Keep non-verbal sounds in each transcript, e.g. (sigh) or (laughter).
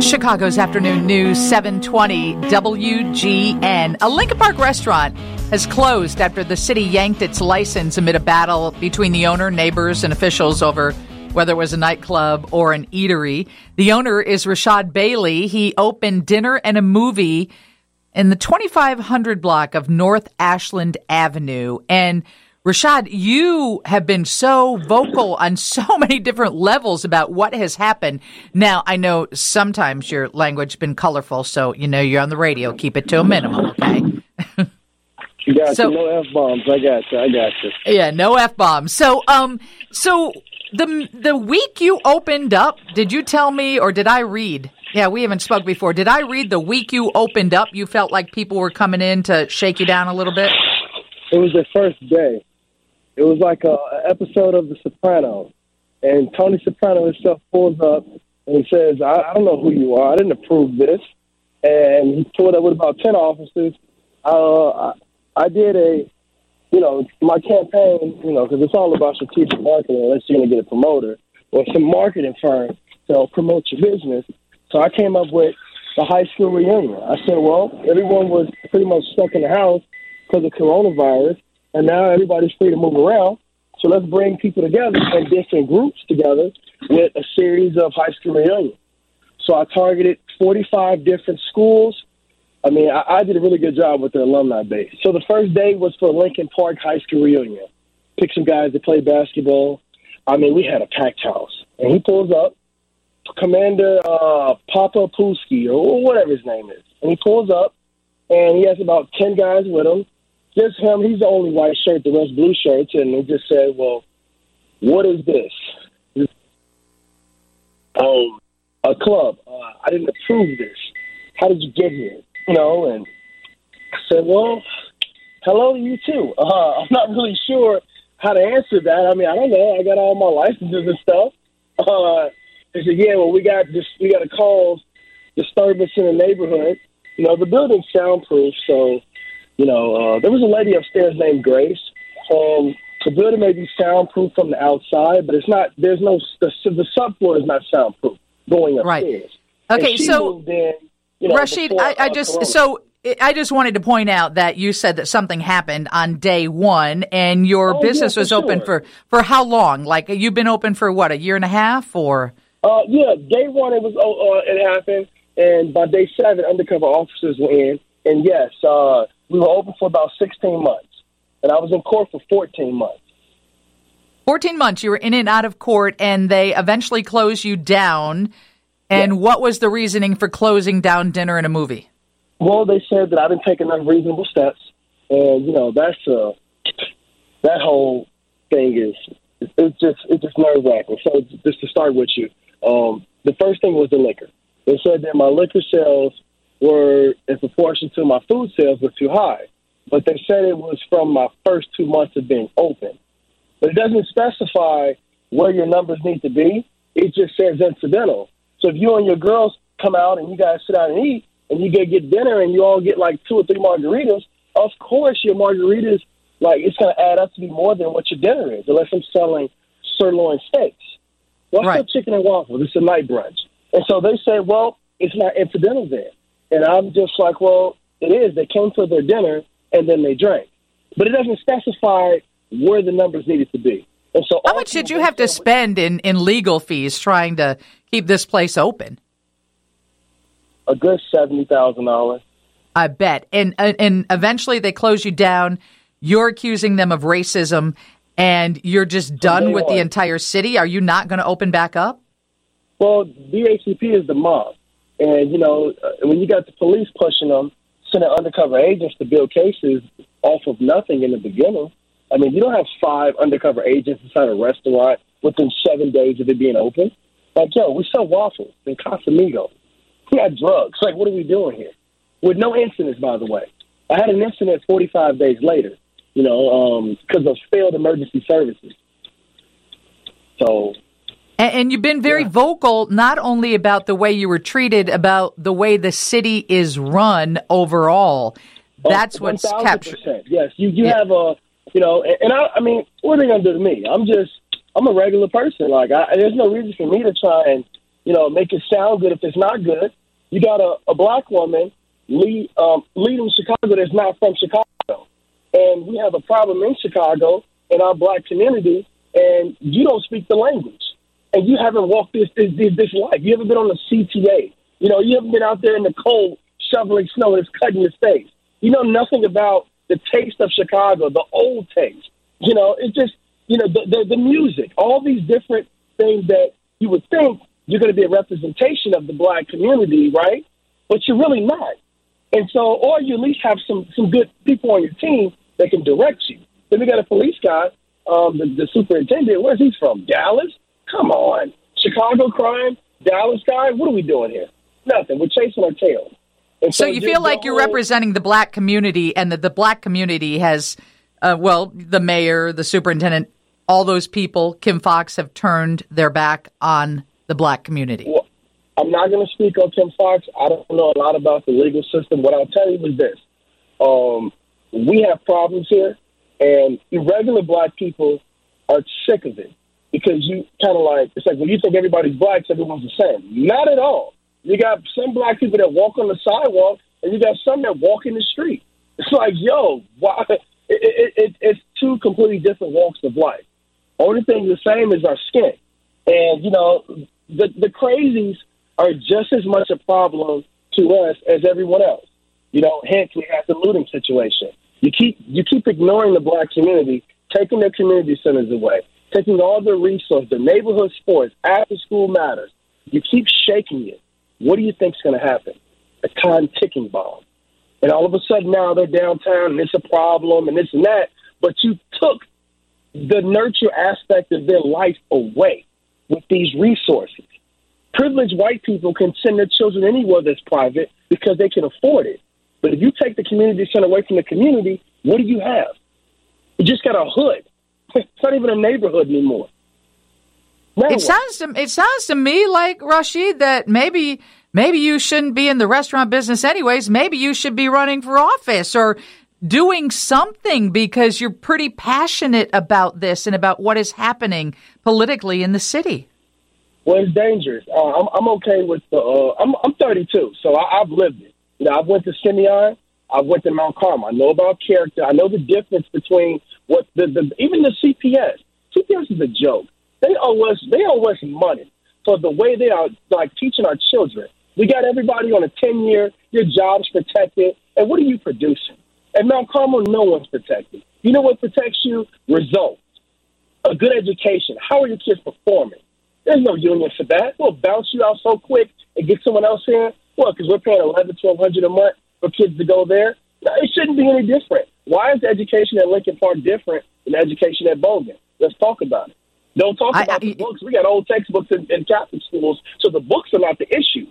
Chicago's afternoon news 720 WGN. A Lincoln Park restaurant has closed after the city yanked its license amid a battle between the owner, neighbors, and officials over whether it was a nightclub or an eatery. The owner is Rashad Bailey. He opened dinner and a movie in the 2500 block of North Ashland Avenue. And Rashad, you have been so vocal on so (laughs) many different levels about what has happened. Now, I know sometimes your language has been colorful, so you know you're on the radio. Keep it to a minimum, okay? you got so, you. No f bombs. I got you. I got you. Yeah, no f bombs. So, um, so the the week you opened up, did you tell me, or did I read? Yeah, we haven't spoke before. Did I read the week you opened up? You felt like people were coming in to shake you down a little bit. It was the first day. It was like a, a episode of The Sopranos, and Tony Soprano himself pulls up and he says, I, "I don't know who you are. I didn't approve this." And he pulled up with about ten officers. Uh, I, I did a, you know, my campaign, you know, because it's all about strategic marketing. Unless you're going to get a promoter or some marketing firm to promote your business. So I came up with the high school reunion. I said, well, everyone was pretty much stuck in the house because of coronavirus and now everybody's free to move around. So let's bring people together and different groups together with a series of high school reunions. So I targeted 45 different schools. I mean, I, I did a really good job with the alumni base. So the first day was for Lincoln Park High School reunion. Pick some guys that play basketball. I mean, we had a packed house. And he pulls up, Commander uh, Papa Pusky, or whatever his name is. And he pulls up, and he has about 10 guys with him just him. He's the only white shirt. The rest blue shirts, and they just said, "Well, what is this?" Um, a club. Uh, I didn't approve this. How did you get here? You know, and I said, "Well, hello to you too." Uh, (laughs) I'm not really sure how to answer that. I mean, I don't know. I got all my licenses and stuff. Uh, they said, "Yeah, well, we got this. We got a call disturbance in the neighborhood. You know, the building's soundproof, so." You know, uh, there was a lady upstairs named Grace. Um, the building may be soundproof from the outside, but it's not. There's no the, the subfloor is not soundproof going upstairs. Right. Okay, so in, you know, Rashad, before, I, I uh, just corona. so I just wanted to point out that you said that something happened on day one, and your oh, business yeah, was sure. open for for how long? Like you've been open for what a year and a half, or? Uh, yeah, day one it was. Uh, it happened, and by day seven, undercover officers were in, and yes, uh, we were open for about 16 months, and I was in court for 14 months. 14 months. You were in and out of court, and they eventually closed you down. And yeah. what was the reasoning for closing down dinner and a movie? Well, they said that I didn't take enough reasonable steps, and you know that's uh, that whole thing is it's just it's just nerve wracking. So just to start with you, um, the first thing was the liquor. They said that my liquor sales were in proportion to my food sales were too high. But they said it was from my first two months of being open. But it doesn't specify where your numbers need to be. It just says incidental. So if you and your girls come out and you guys sit down and eat and you get get dinner and you all get like two or three margaritas, of course your margaritas like it's gonna add up to be more than what your dinner is, unless I'm selling sirloin steaks. What's right. chicken and waffles? It's a night brunch. And so they say, well, it's not incidental then. And I'm just like, well, it is. They came for their dinner and then they drank. But it doesn't specify where the numbers needed to be. And so How much did you have to spend in, in legal fees trying to keep this place open? A good $70,000. I bet. And and eventually they close you down. You're accusing them of racism and you're just done with the entire city. Are you not going to open back up? Well, BACP is the mob. And, you know, uh, when you got the police pushing them, sending undercover agents to build cases off of nothing in the beginning, I mean, you don't have five undercover agents inside a restaurant within seven days of it being open. Like, yo, we sell waffles and Casamigos. We got drugs. Like, what are we doing here? With no incidents, by the way. I had an incident 45 days later. you know, because um, of failed emergency services. So and, and you've been very yeah. vocal, not only about the way you were treated, about the way the city is run overall. Oh, That's oh, what's captured. Yes, you you yeah. have a you know, and, and I, I mean, what are they gonna do to me? I'm just I'm a regular person. Like, I, there's no reason for me to try and you know make it sound good if it's not good. You got a, a black woman lead um, leading Chicago that's not from Chicago, and we have a problem in Chicago in our black community, and you don't speak the language and you haven't walked this this this, life. You haven't been on the CTA. You know, you haven't been out there in the cold shoveling snow and it's cutting your face. You know nothing about the taste of Chicago, the old taste. You know, it's just you know the the, the music, all these different things that you would think you're going to be a representation of the black community, right? But you're really not. And so, or you at least have some some good people on your team that can direct you. Then we got a police guy, um, the, the superintendent. Where's he from? Dallas. Come on. Chicago crime, Dallas guy, what are we doing here? Nothing. We're chasing our tail. so, so you feel like you're representing the black community and that the black community has, uh, well, the mayor, the superintendent, all those people, Kim Foxx, have turned their back on the black community. Well, I'm not going to speak on Kim Foxx. I don't know a lot about the legal system. What I'll tell you is this. Um, we have problems here, and irregular black people are sick of it because you kind of like it's like when you think everybody's black, everyone's the same. Not at all. You got some black people that walk on the sidewalk, and you got some that walk in the street. (laughs) It's like, yo, why? (laughs) It, it, it, it's two completely different walks of life. Only thing the same is our skin, and you know, the the crazies are just as much a problem to us as everyone else. You know, hence we have the looting situation. You keep you keep ignoring the black community, taking their community centers away taking all the resources, the neighborhood sports, after school matters. You keep shaking it. What do you think's going to happen? A time ticking bomb. And all of a sudden now they're downtown and it's a problem and this and that. But you took the nurture aspect of their life away with these resources. Privileged white people can send their children anywhere that's private because they can afford it. But if you take the community center away from the community, what do you have? You just got a hood it's not even a neighborhood anymore. Now it sounds to it sounds to me like Rashad that maybe maybe you shouldn't be in the restaurant business anyways. Maybe you should be running for office or doing something because you're pretty passionate about this and about what is happening politically in the city. Well, it's dangerous. Uh, I'm, I'm okay with the. Uh, I'm, I'm 32, so I, I've lived it. You know, I've went to Simeon. I went to Mount Carmel. I know about character. I know the difference between what the, the even the CPS. CPS is a joke. They owe us they owe us money for the way they are like teaching our children. We got everybody on a tenure. Your job's protected, and what are you producing? At Mount Carmel, no one's protected. You know what protects you? Results. A good education. How are your kids performing? There's no union for that. We'll bounce you out so quick and get someone else in. Well, because we're paying eleven, twelve hundred a month for kids to go there. It shouldn't be any different. Why is education at Lincoln Park different than education at Bogan? Let's talk about it. Don't talk about I, I, the books. We got old textbooks in, in Catholic schools, so the books are not the issue.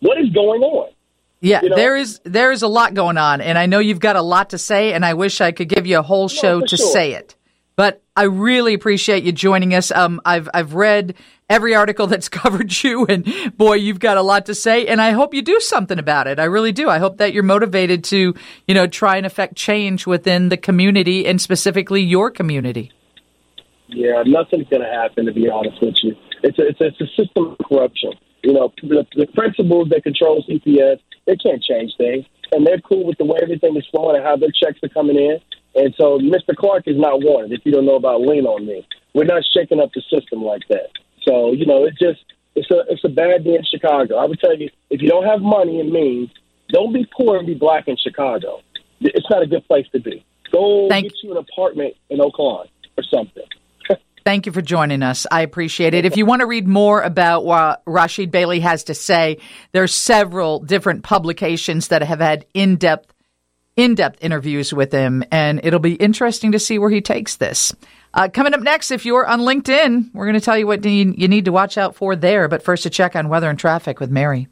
What is going on? Yeah, you know? there is there is a lot going on, and I know you've got a lot to say, and I wish I could give you a whole show no, to sure. say it. But I really appreciate you joining us. Um, I've I've read every article (laughs) that's covered you, and boy, you've got a lot to say. And I hope you do something about it. I really do. I hope that you're motivated to, you know, try and affect change within the community and specifically your community. Yeah, nothing's going to happen. To be honest with you, it's a, it's a, it's a system of corruption. You know, the, the principals that control CPS, they can't change things, and they're cool with the way everything is flowing and how their checks are coming in. And so Mr. Clark is not wanted. If you don't know about lean on me, we're not shaking up the system like that. So you know, it's just it's a it's a bad day in Chicago. I would tell you, if you don't have money and means, don't be poor and be black in Chicago. It's not a good place to be. Go Thank- get you an apartment in Oak Lawn or something. (laughs) Thank you for joining us. I appreciate it. If you want to read more about what Rashad Bailey has to say, there's several different publications that have had in-depth in-depth interviews with him, and it'll be interesting to see where he takes this. Uh, coming up next, if you're on LinkedIn, we're going to tell you what you need to watch out for there. But first, a check on weather and traffic with Mary.